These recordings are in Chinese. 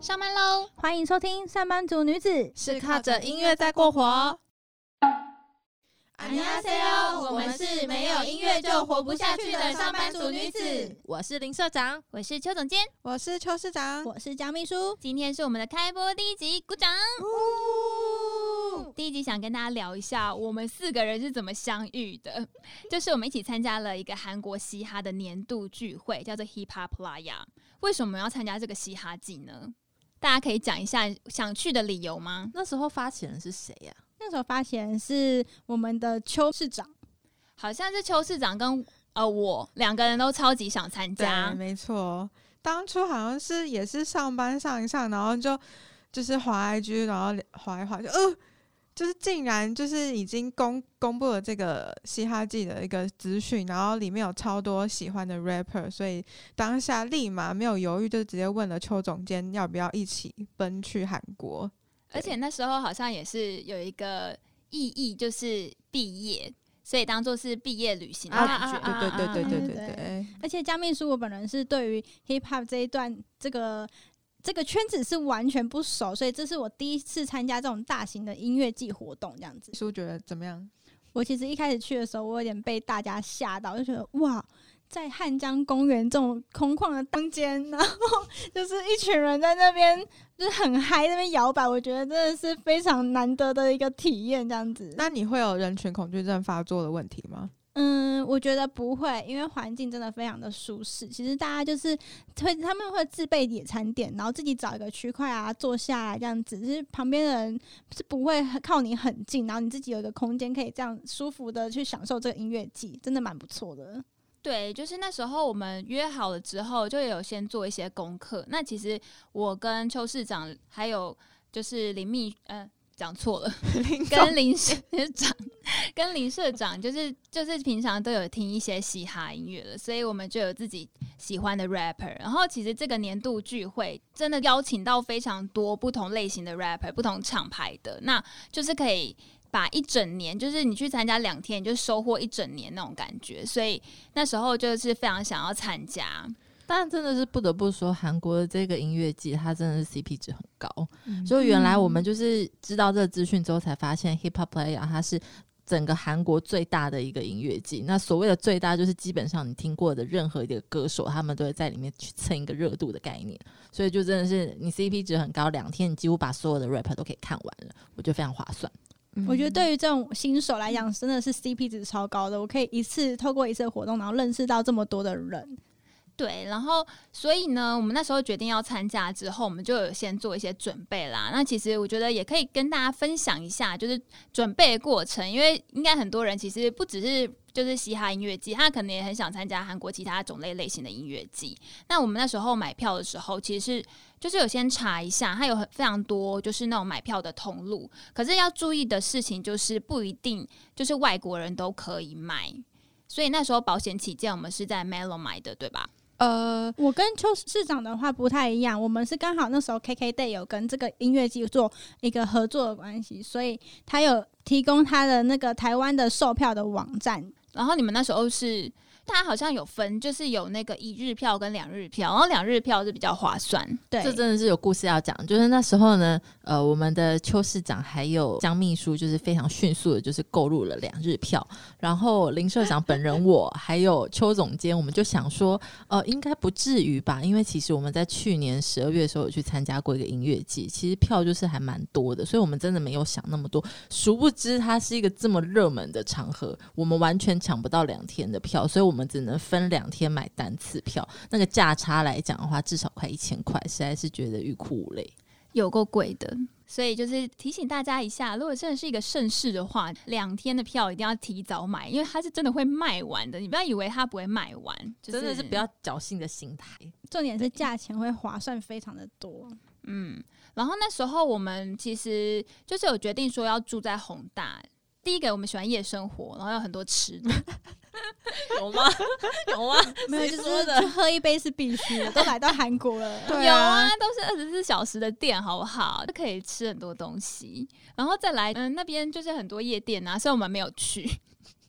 上班喽！欢迎收听《上班族女子》，是靠着音乐在过活。안녕하세요，我们是没有音乐就活不下去的上班族女子。我是林社长，我是邱总监，我是邱市长，我是江秘书。今天是我们的开播第一集，鼓掌！第一集想跟大家聊一下，我们四个人是怎么相遇的。就是我们一起参加了一个韩国嘻哈的年度聚会，叫做 Hip Hop Playa。为什么要参加这个嘻哈季呢？ 大家可以讲一下想去的理由吗？那时候发起人是谁呀、那时候发起人是我们的邱市长，好像是邱市长跟呃我两个人都超级想参，加。没错。当初好像是也是上班上一上，然后就就是滑 IG，然后滑一滑就呃，就是竟然就是已经公公布了这个嘻哈季的一个资讯，然后里面有超多喜欢的 rapper，所以当下立马没有犹豫，就直接问了邱总监要不要一起奔去韩国。而且那时候好像也是有一个意义，就是毕业。所以当做是毕业旅行的感觉，对对对对对对对。而且江秘书，我本人是对于 hip hop 这一段这个这个圈子是完全不熟，所以这是我第一次参加这种大型的音乐季活动，这样子。叔觉得怎么样？我其实一开始去的时候，我有点被大家吓到，就觉得哇，在汉江公园这种空旷的当间，然后就是一群人在那边就是很嗨，那边摇摆，我觉得真的是非常难得的一个体验，这样子。那你会有人群恐惧症发作的问题吗？嗯，我觉得不会，因为环境真的非常的舒适。其实大家就是会他们会自备野餐垫，然后自己找一个区块啊坐下来这样子，就是旁边的人是不会靠你很近，然后你自己有一个空间可以这样舒服的去享受这个音乐季，真的蛮不错的。对，就是那时候我们约好了之后，就有先做一些功课。那其实我跟邱市长还有就是林秘，呃，讲错了，跟林社长跟林社长，就是就是平常都有听一些嘻哈音乐的，所以我们就有自己喜欢的 rapper。然后其实这个年度聚会真的邀请到非常多不同类型的 rapper，不同厂牌的，那就是可以。把一整年，就是你去参加两天，你就收获一整年那种感觉，所以那时候就是非常想要参加。但真的是不得不说，韩国的这个音乐季，它真的是 CP 值很高。嗯所以原来我们就是知道这个资讯之后，才发现 Hip Hop Playa 它是整个韩国最大的一个音乐季。那所谓的最大，就是基本上你听过的任何一个歌手，他们都会在里面去蹭一个热度的概念。所以就真的是你 CP 值很高，两天你几乎把所有的 rapper 都可以看完了，我觉得非常划算。嗯我觉得对于这种新手来讲，真的是 CP 值超高的。我可以一次透过一次的活动，然后认识到这么多的人。对，然后所以呢，我们那时候决定要参加之后，我们就有先做一些准备啦。那其实我觉得也可以跟大家分享一下，就是准备过程，因为应该很多人其实不只是就是嘻哈音乐季，他可能也很想参加韩国其他种类类型的音乐季。那我们那时候买票的时候，其实是就是有先查一下，它有很非常多就是那种买票的通路，可是要注意的事情就是不一定就是外国人都可以买。所以那时候保险起见，我们是在 Melo 买的，对吧？呃，我跟邱市长的话不太一样，我们是刚好那时候 KK Day 有跟这个音乐季做一个合作的关系，所以他有提供他的那个台湾的售票的网站。然后你们那时候是，大家好像有分，就是有那个一日票跟两日票，然后两日票是比较划算。对，这真的是有故事要讲，就是那时候呢，呃，我们的邱市长还有江秘书，就是非常迅速的，就是购入了两日票。然后林社长本人我还有邱总监，我们就想说，呃，应该不至于吧？因为其实我们在去年十二月的时候有去参加过一个音乐季，其实票就是还蛮多的，所以我们真的没有想那么多。殊不知它是一个这么热门的场合，我们完全抢不到两天的票，所以我们只能分两天买单次票。那个价差来讲的话，至少快一千块，实在是觉得欲哭无泪。有够贵的，所以就是提醒大家一下，如果真的是一个盛世的话，两天的票一定要提早买，因为它是真的会卖完的。你不要以为它不会卖完，就是、真的是不要侥幸的心态。重点是价钱会划算非常的多。嗯。然后那时候我们其实就是有决定说要住在宏大。第一个，我们喜欢夜生活，然后有很多吃的，有吗？有吗？没有，就是喝一杯是必须的，都来到韩国了。对有啊，都是二十四小时的店，好不好？都可以吃很多东西。然后再来，嗯，那边就是很多夜店啊，虽然我们没有去，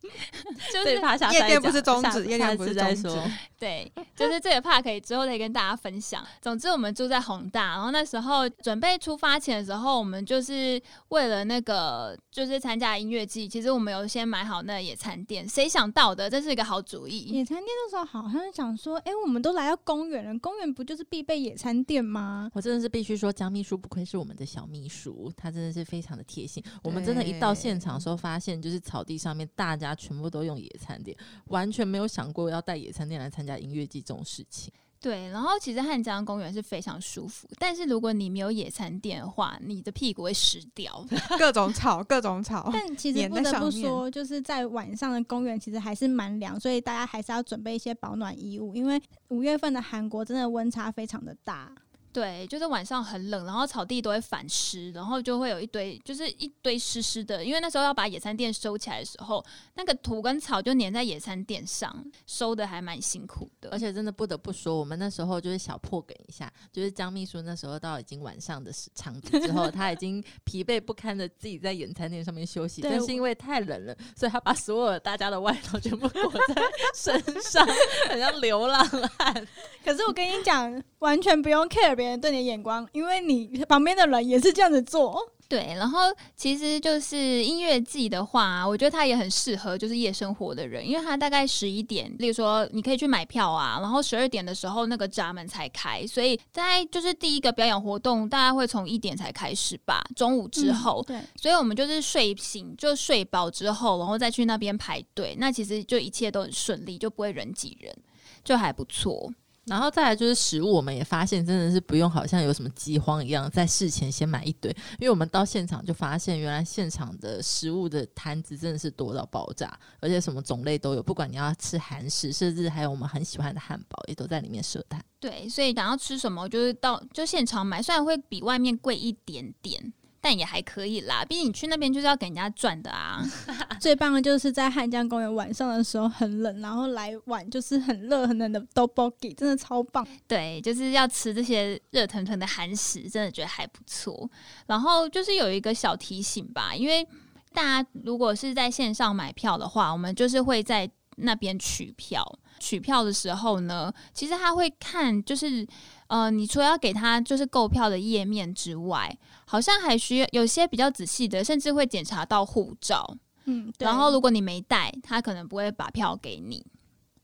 就是这一趴下夜店不是宗下旨夜店不是下次再宗旨说。对，就是这个 part 可以之后再跟大家分享。总之，我们住在宏大，然后那时候准备出发前的时候，我们就是为了那个就是参加音乐季，其实我们有先买好那野餐垫。谁想到的，这是一个好主意。野餐垫那时候好像是想说，哎、我们都来到公园了，公园不就是必备野餐垫吗？我真的是必须说，江秘书不愧是我们的小秘书，他真的是非常的贴心。我们真的，一到现场的时候，发现就是草地上面大家全部都用野餐垫，完全没有想过要带野餐垫来参加音乐季这种事情。对，然后其实汉江公园是非常舒服，但是如果你没有野餐垫的话，你的屁股会湿掉。各种吵，各种吵。但其实不得不说，就是在晚上的公园其实还是蛮凉，所以大家还是要准备一些保暖衣物，因为五月份的韩国真的温差非常的大。对，就是晚上很冷，然后草地都会反湿，然后就会有一堆，就是一堆湿湿的。因为那时候要把野餐垫收起来的时候，那个土跟草就粘在野餐垫上，收的还蛮辛苦的。而且真的不得不说，我们那时候就是小破梗一下，就是江秘书那时候到已经晚上的时场子之后，他已经疲惫不堪的自己在野餐垫上面休息，但是因为太冷了，所以他把所有大家的外套全部裹在身上，很像流浪汉。可是我跟你讲，完全不用 care 别人对你的眼光，因为你旁边的人也是这样子做。对，然后其实就是音乐季的话，我觉得它也很适合就是夜生活的人，因为它大概十一点，例如说你可以去买票啊，然后十二点的时候那个闸门才开，所以在就是第一个表演活动大概会从一点才开始吧，中午之后。对，所以我们就是睡醒就睡饱之后，然后再去那边排队，那其实就一切都很顺利，就不会人挤人，就还不错。然后再来就是食物，我们也发现真的是不用好像有什么饥荒一样，在事前先买一堆，因为我们到现场就发现，原来现场的食物的摊子真的是多到爆炸，而且什么种类都有，不管你要吃韩式，甚至还有我们很喜欢的汉堡，也都在里面设摊。对，所以想要吃什么，就是到就现场买，虽然会比外面贵一点点，但也还可以啦。毕竟你去那边就是要给人家赚的啊。最棒的就是在汉江公园晚上的时候很冷，然后来晚就是很热很冷的 d o b o g i 真的超棒。对，就是要吃这些热腾腾的韩食，真的觉得还不错。然后就是有一个小提醒吧，因为大家如果是在线上买票的话，我们就是会在那边取票。取票的时候呢，其实他会看，就是呃，你除了要给他就是购票的页面之外，好像还需要有些比较仔细的，甚至会检查到护照。嗯，对然后如果你没带，他可能不会把票给你。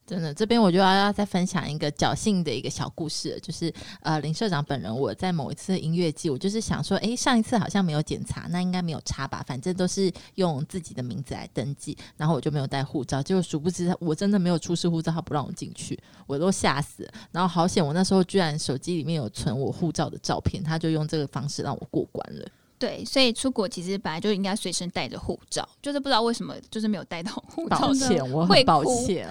真的，这边我就要要再分享一个侥幸的一个小故事，就是呃，林社长本人我在某一次音乐季，我就是想说，诶，上一次好像没有检查，那应该没有差吧，反正都是用自己的名字来登记，然后我就没有带护照，结果殊不知我真的没有出示护照，他不让我进去，我都吓死了。然后好险，我那时候居然手机里面有存我护照的照片，他就用这个方式让我过关了。对，所以出国其实本来就应该随身带着护照，就是不知道为什么就是没有带到护照抱。歉，我很抱歉。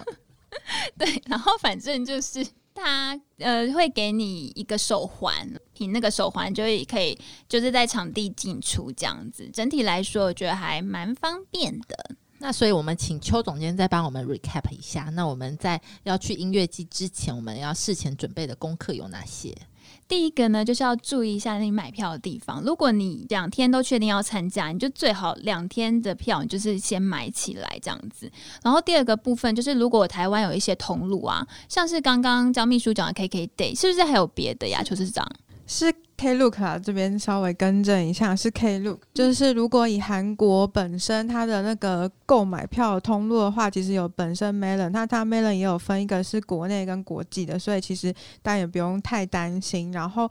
对，然后反正就是他呃会给你一个手环，你那个手环就会可以就是在场地进出这样子。整体来说，我觉得还蛮方便的。那所以，我们请邱总监再帮我们 recap 一下。那我们在要去音乐季之前，我们要事前准备的功课有哪些？第一个呢，就是要注意一下你买票的地方。如果你两天都确定要参加，你就最好两天的票，你就是先买起来这样子。然后第二个部分就是，如果台湾有一些通路啊，像是刚刚张秘书讲的 KK Day，是不是还有别的呀？邱市长？是 Klook 啊，这边稍微更正一下，是 Klook。就是如果以韩国本身它的那个购买票的通路的话，其实有本身 Melon，那它 Melon 也有分一个是国内跟国际的，所以其实大家也不用太担心。然后。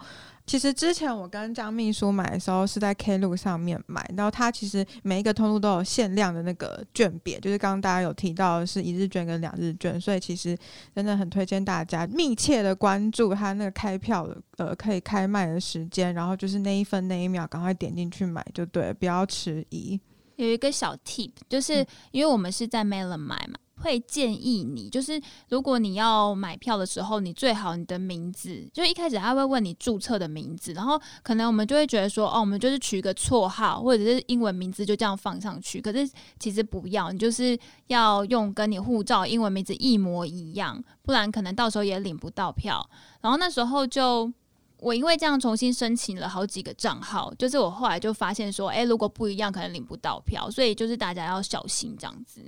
其实之前我跟张秘书买的时候是在 Klook 上面买，然后它其实每一个通路都有限量的那个券别，就是刚刚大家有提到的是一日券跟两日券，所以其实真的很推荐大家密切的关注它那个开票的呃可以开卖的时间，然后就是那一分那一秒赶快点进去买就对了，不要迟疑。有一个小 tip，就是因为我们是在 Melon 买嘛，会建议你，就是如果你要买票的时候，你最好你的名字，就一开始他会问你注册的名字，然后可能我们就会觉得说，哦，我们就是取一个绰号或者是英文名字就这样放上去，可是其实不要，你就是要用跟你护照英文名字一模一样，不然可能到时候也领不到票。然后那时候就。我因为这样重新申请了好几个账号，就是我后来就发现说，诶，如果不一样，可能领不到票，所以就是大家要小心这样子。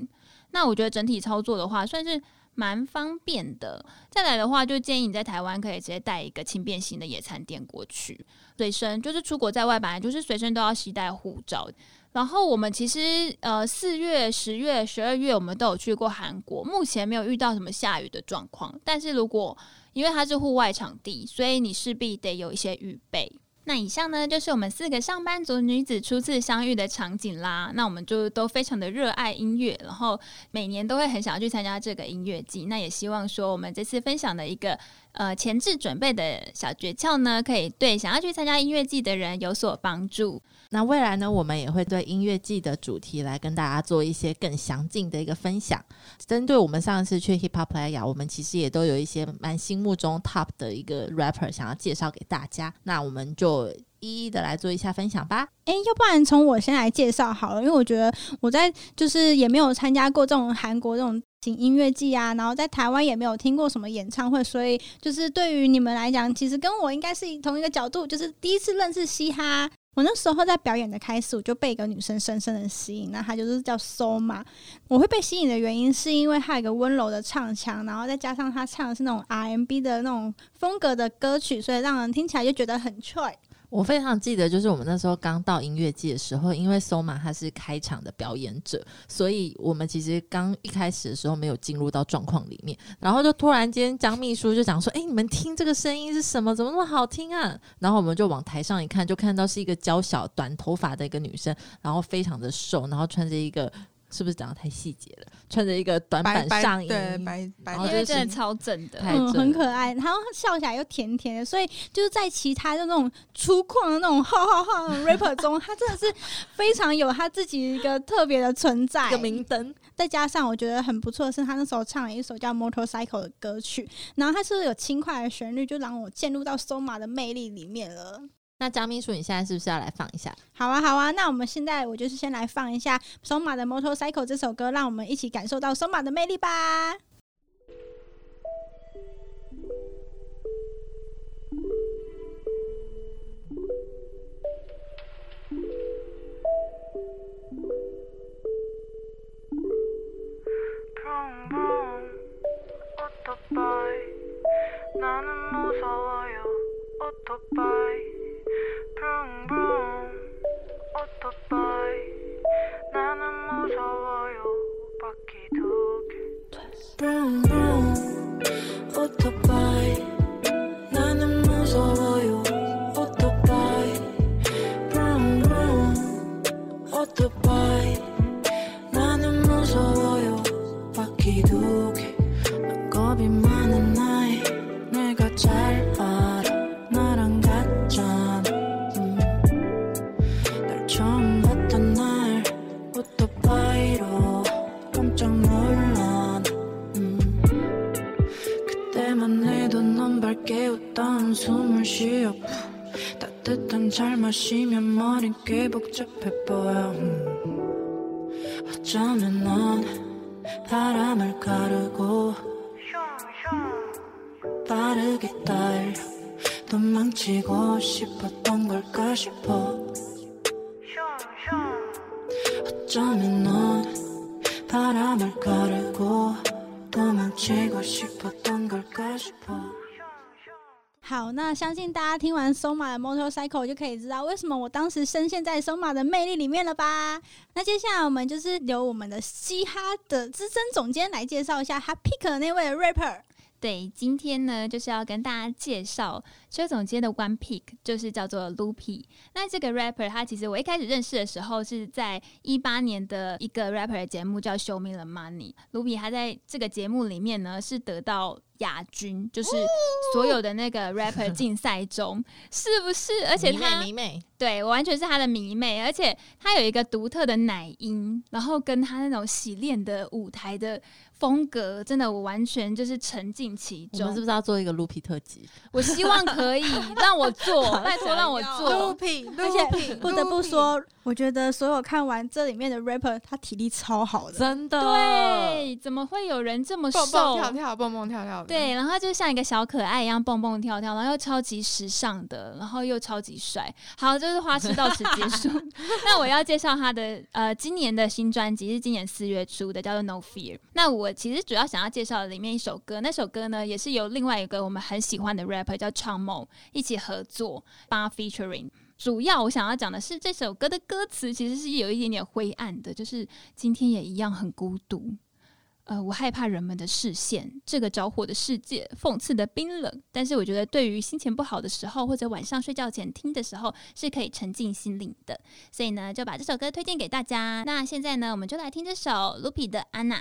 那我觉得整体操作的话，算是蛮方便的。再来的话，就建议你在台湾可以直接带一个轻便型的野餐垫过去，随身就是出国在外本来就是随身都要携带护照。然后我们其实呃四月、十月、十二月我们都有去过韩国，目前没有遇到什么下雨的状况。但是如果因为它是户外场地，所以你势必得有一些预备。那以上呢，就是我们四个上班族女子初次相遇的场景啦。那我们就都非常的热爱音乐，然后每年都会很想要去参加这个音乐季。那也希望说，我们这次分享的一个呃前置准备的小诀窍呢，可以对想要去参加音乐季的人有所帮助。那未来呢，我们也会对音乐季的主题来跟大家做一些更详尽的一个分享。针对我们上一次去 Hip Hop Playa，我们其实也都有一些蛮心目中 Top 的一个 rapper 想要介绍给大家。那我们就一一的来做一下分享吧。诶，要不然从我先来介绍好了，因为我觉得我在就是也没有参加过这种韩国这种型音乐季啊，然后在台湾也没有听过什么演唱会，所以就是对于你们来讲，其实跟我应该是同一个角度，就是第一次认识嘻哈。我那时候在表演的开始，我就被一个女生深深的吸引，那她就是叫 So 嘛。我会被吸引的原因是因为她有个温柔的唱腔，然后再加上她唱的是那种 RMB 的那种风格的歌曲，所以让人听起来就觉得很 c 我非常记得，就是我们那时候刚到音乐季的时候，因为 Soma 他是开场的表演者，所以我们其实刚一开始的时候没有进入到状况里面，然后就突然间张秘书就讲说：“哎，你们听这个声音是什么？怎么那么好听啊？”然后我们就往台上一看，就看到是一个娇小短头发的一个女生，然后非常的瘦，然后穿着一个。是不是长得太细节了？穿着一个短版上衣，对，白白，因为真的超正的，嗯，很可爱，然后笑起来又甜甜的，所以就是在其他的那种粗犷的那种哈哈哈 rapper 中，他真的是非常有他自己一个特别的存在，一个明灯。再加上我觉得很不错的是，他那时候唱了一首叫《Motorcycle》的歌曲，然后他是有轻快的旋律，就让我进入到 Soma 的魅力里面了。那张秘书，你现在是不是要来放一下？好啊，好啊。那我们现在我就是先来放一下松马的《Motorcycle》这首歌，让我们一起感受到松马的魅力吧。 好，那相信大家听完 松马的 Motorcycle 就可以知道为什么我当时深陷在松马的魅力里面了吧？那接下来我们就是由我们的嘻哈的资深总监来介绍一下他 pick 的那位 rapper。对，今天呢就是要跟大家介绍邱总监的 One Pick，就是叫做 Loopy。那这个 rapper 他其实我一开始认识的时候是在一八年的一个 rapper 的节目叫 Show Me the Money。Loopy 他在这个节目里面呢是得到亚军，就是所有的那个 rapper 竞赛中，是不是？而且他迷妹，对我完全是他的迷妹，而且他有一个独特的奶音，然后跟他那种洗练的舞台的。风格真的，我完全就是沉浸其中。我们是不是要做一个 Loopy 特辑？我希望可以 让我做，拜托让我做。Loopy，而且不得不说，我觉得所有看完这里面的 rapper，他体力超好的，真的。对，怎么会有人这么瘦？蹦蹦跳跳，蹦蹦跳跳对，然后就像一个小可爱一样蹦蹦跳跳，然后又超级时尚的，然后又超级帅。好，就是花痴到此结束。那我要介绍他的呃今年的新专辑是今年四月出的，叫做 No Fear。那我其实主要想要介绍的里面一首歌，那首歌呢也是由另外一个我们很喜欢的 rapper 叫 Chang Mo 一起合作帮 featuring。主要我想要讲的是这首歌的歌词其实是有一点点灰暗的，就是今天也一样很孤独。呃，我害怕人们的视线，这个着火的世界，讽刺的冰冷。但是我觉得，对于心情不好的时候，或者晚上睡觉前听的时候，是可以沉浸心灵的。所以呢，就把这首歌推荐给大家。那现在呢，我们就来听这首 Lupi 的《安娜》。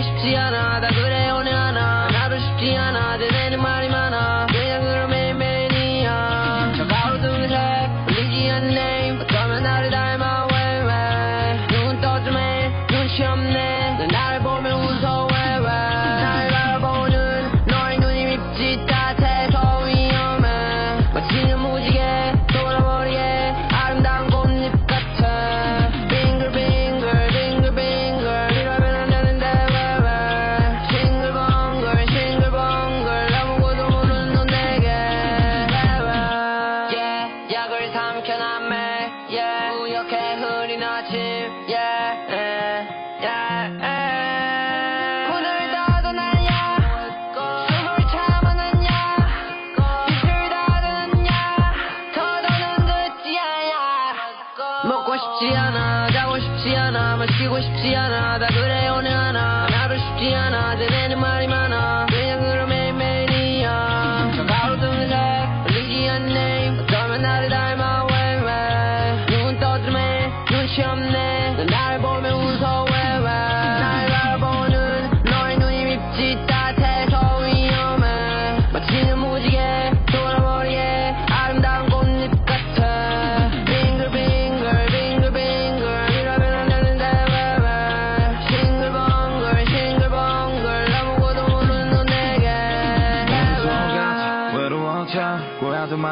hoş piyana da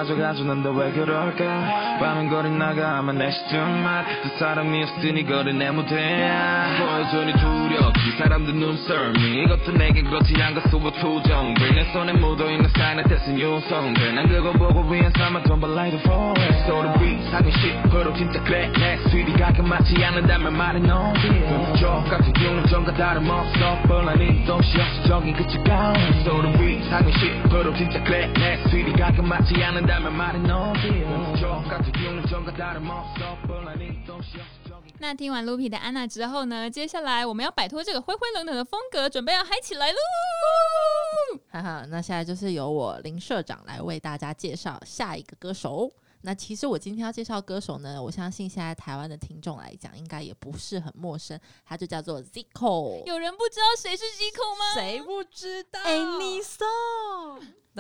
마저가주는데 왜 그럴까? 밤은 거리 나가면 내 시점만 두 사람이 없으니 거리 내 무대야. 보여주니 두렵지 사람들 눈썰미. 이것도 내게 그렇지 않은 수보 투정들 내 손에 묻어있는 사인의 뜻은 유성들 난 그거 보고 위한 삶은 Don't the forest. 위 사긴 싶어도 진짜 그래 내 스윗이 가끔하지 않는다면 말해 no 저 같은 육류전과 다름없어. 뻔하니 도시 없어적인 그 차가운 소리 위 사긴 싶어도 진짜 그래 내 스윗이 가끔하지 않는다면 말해 no 저 같은 육류전과 다름없어. 뻔하니 도시 없어적인 那听完 Lupi 的安娜之后呢，接下来我们要摆脱这个灰灰冷冷的风格，准备要嗨起来喽！哈哈，那现在就是由我林社长来为大家介绍下一个歌手。那其实我今天要介绍歌手呢，我相信现在台湾的听众来讲，应该也不是很陌生，他就叫做 Zico。有人不知道谁是 Zico 吗？谁不知道？哎，你送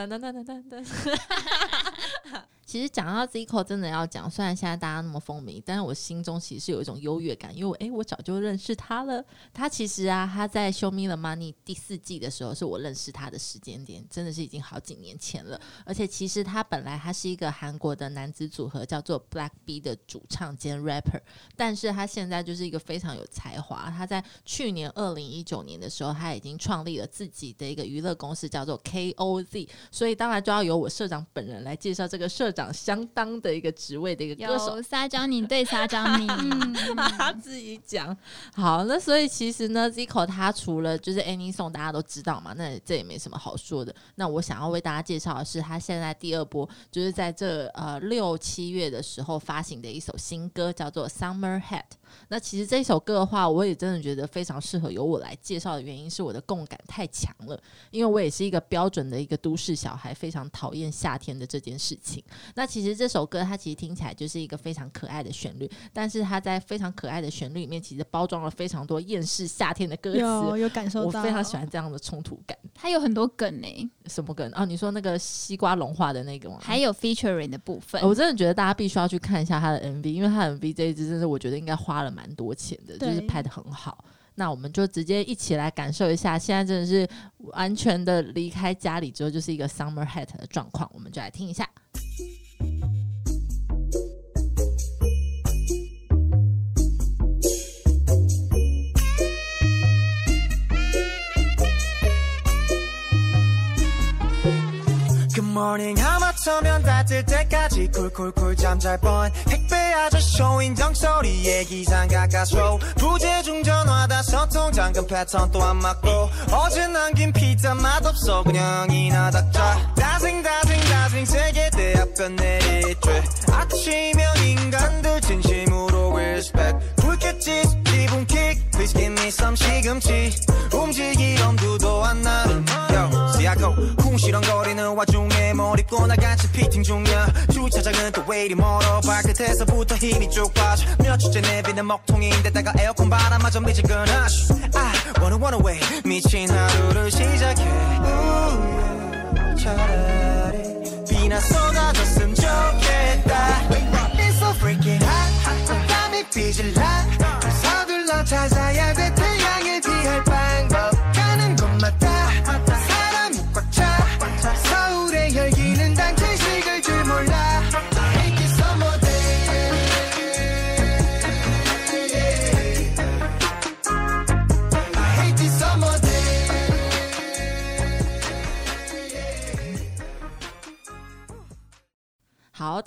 噔噔噔噔噔噔。其实讲到 Zico，真的要讲，虽然现在大家那么风靡，但是我心中其实是有一种优越感，因为我诶，我早就认识他了。他其实啊，他在《Show Me the Money》第四季的时候，是我认识他的时间点，真的是已经好几年前了。而且其实他本来他是一个韩国的男子组合叫做 Black B 的主唱兼 rapper，但是他现在就是一个非常有才华。他在去年二零一九年的时候，他已经创立了自己的一个娱乐公司，叫做 KOZ。所以当然就要由我社长本人来介绍这个社长相当的一个职位的一个歌手。撒娇你对撒娇你，他自己讲好，那所以其实呢，Zico 他除了就是 Any Song 大家都知道嘛，那这也没什么好说的。那我想要为大家介绍的是，他现在第二波就是在这呃六七月的时候发行的一首新歌，叫做《Summer Hat》。那其实这首歌的话，我也真的觉得非常适合由我来介绍的原因是我的共感太强了，因为我也是一个标准的一个都市小孩非常讨厌夏天的这件事情。那其实这首歌它其实听起来就是一个非常可爱的旋律，但是它在非常可爱的旋律里面，其实包装了非常多厌世夏天的歌词。有有感受到，我非常喜欢这样的冲突感。它有很多梗呢、什么梗？哦，你说那个西瓜融化的那个吗？还有 featuring 的部分。我真的觉得大家必须要去看一下他的 MV，因为他的 MV 这一支真是我觉得应该花了蛮多钱的，就是拍的很好。那我们就直接一起来感受一下，现在真的是完全的离开家里之后，就是一个 summer hat 的状况，我们就来听一下。 때까지. 쿨쿨쿨 잠잘 뻔. 택배 아저씨 쇼인정 소리에 기상 가까스로. 부재중 전화다 소통 잠금 패턴 또 안 맞고. 어제 남긴 피자 맛없어 그냥 이나 닥자. 다생 다생 다생 세계대학교 내리쬐. 아침형 인간들 진심으로 respect. 불빛지 기분 킥 Please give me some 시금치. 움직일 엄두도 안 나는 시야코 궁시렁거리는 와중에 머리 꼬나 같이 피팅 중이야. 주차장은 또 왜 이리 멀어? 발끝에서부터 힘이 쭉 빠져. 며칠째 내비는 먹통인데다가 에어컨 바람마저 미지근하sh I wanna wanna way 미친 하루를 시작해. Ooh, 차라리 비나 쏟아졌으면 좋겠다. It's so freaking hot. 땀이 삐질라. 서둘러 찾아야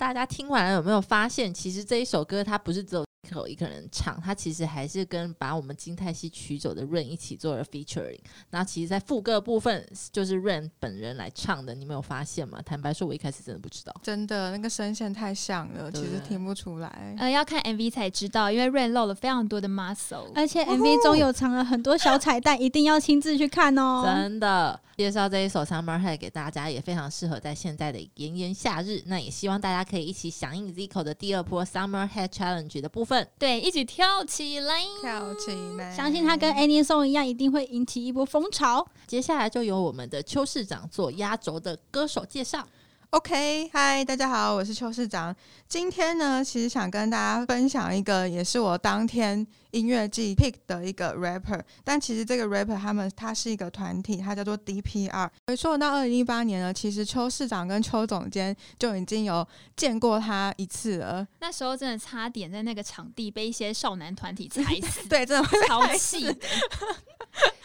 大家听完了有没有发现，其实这一首歌它不是只有口一个人唱，它其实还是跟把我们金泰熙取走的 Rain 一起做了 featuring。那其实，在副歌部分就是 Rain 本人来唱的，你没有发现吗？坦白说，我一开始真的不知道。真的那个声线太像了，其实听不出来。呃，要看 MV 才知道，因为 Rain 露了非常多的 muscle。而且 MV 中有藏了很多小彩蛋，一定要亲自去看哦。真的，介绍这一首 Summer Head 给大家，也非常适合在现在的炎炎夏日。那也希望大家可以一起响应 Zico 的第二波 Summer Head Challenge 的部分。对，一起跳起来！跳起来，相信它跟 Annie Song 一样，一定会引起一波风潮。接下来就由我们的邱市长做压轴的歌手介绍。OK，嗨，大家好，我是邱市长。今天呢，其实想跟大家分享一个，也是我当天音乐季 pick 的一个 rapper。但其实这个 rapper 他们他是一个团体，他叫做 DPR。回溯到二零一八年呢，其实邱市长跟邱总监就已经有见过他一次了。那时候真的差点在那个场地被一些少男团体踩死，对，真的会超气的。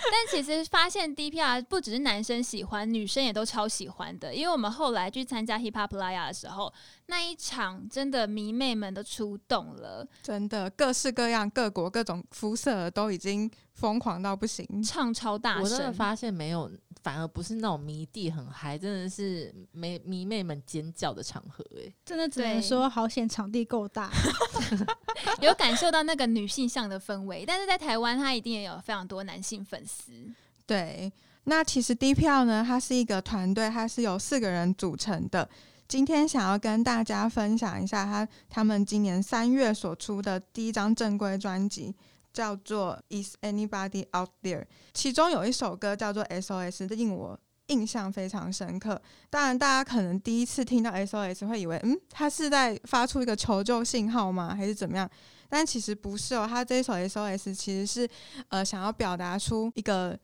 但其实发现 DPR 不只是男生喜欢，女生也都超喜欢的。因为我们后来去参加 Hip Hop Playa 的时候，那一场真的迷妹们都出动了，真的各式各样、各国各种肤色都已经疯狂到不行。唱超大声我真的。发现没有，反而不是那种迷弟很嗨，真的是迷迷妹们尖叫的场合、欸。真的只能说好险，场地够大。有感受到那个女性向的氛围，但是在台湾，他一定也有非常多男性粉丝。对，那其实 DPL 呢，它是一个团队，它是由四个人组成的。今天想要跟大家分享一下他他们今年三月所出的第一张正规专辑，叫做《Is Anybody Out There》，其中有一首歌叫做《SOS》，令我印象非常深刻。当然，大家可能第一次听到 SOS 会以为，嗯，他是在发出一个求救信号吗？还是怎么样？但其实不是哦，他这一首 SOS 其实是呃想要表达出一个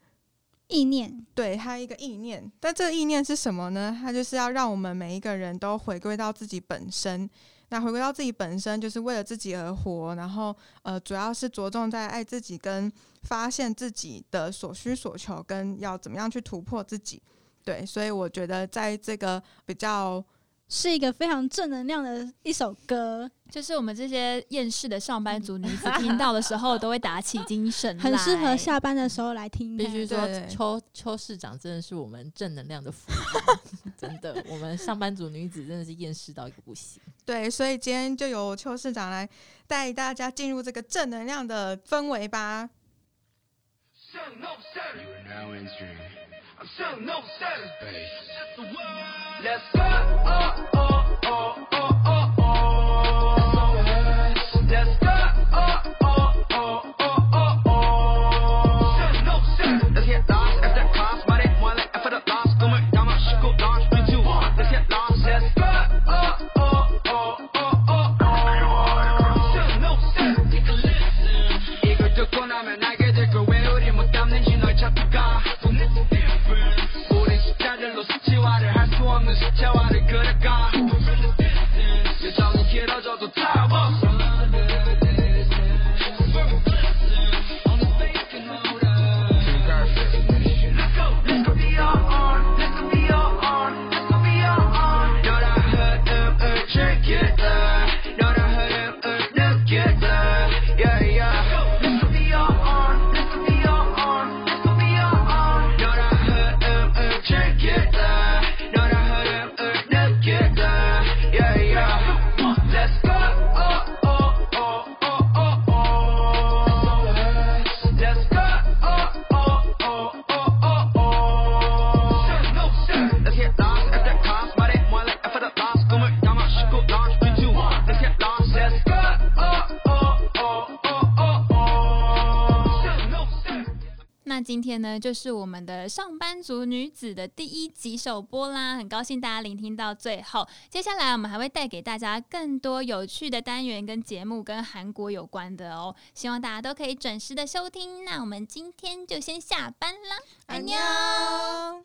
意念，对他一个意念，但这个意念是什么呢？它就是要让我们每一个人都回归到自己本身。那回归到自己本身，就是为了自己而活，然后呃，主要是着重在爱自己跟发现自己的所需所求，跟要怎么样去突破自己。对，所以我觉得在这个比较是一个非常正能量的一首歌，就是我们这些厌世的上班族 女子听到的时候都会打起精神，很适合下班的时候来听。必须说，邱邱市长真的是我们正能量的福，真的，我们上班族女子真的是厌世到一个不行。对，所以今天就由邱市长来带大家进入这个正能量的氛围吧。Let's go. Oh, oh, oh, oh. 今天呢就是我们的上班族女子的第一集首播啦很高兴大家聆听到最后接下来我们还会带给大家更多有趣的单元跟节目跟韩国有关的哦希望大家都可以准时的收听那我们今天就先下班啦爱你哦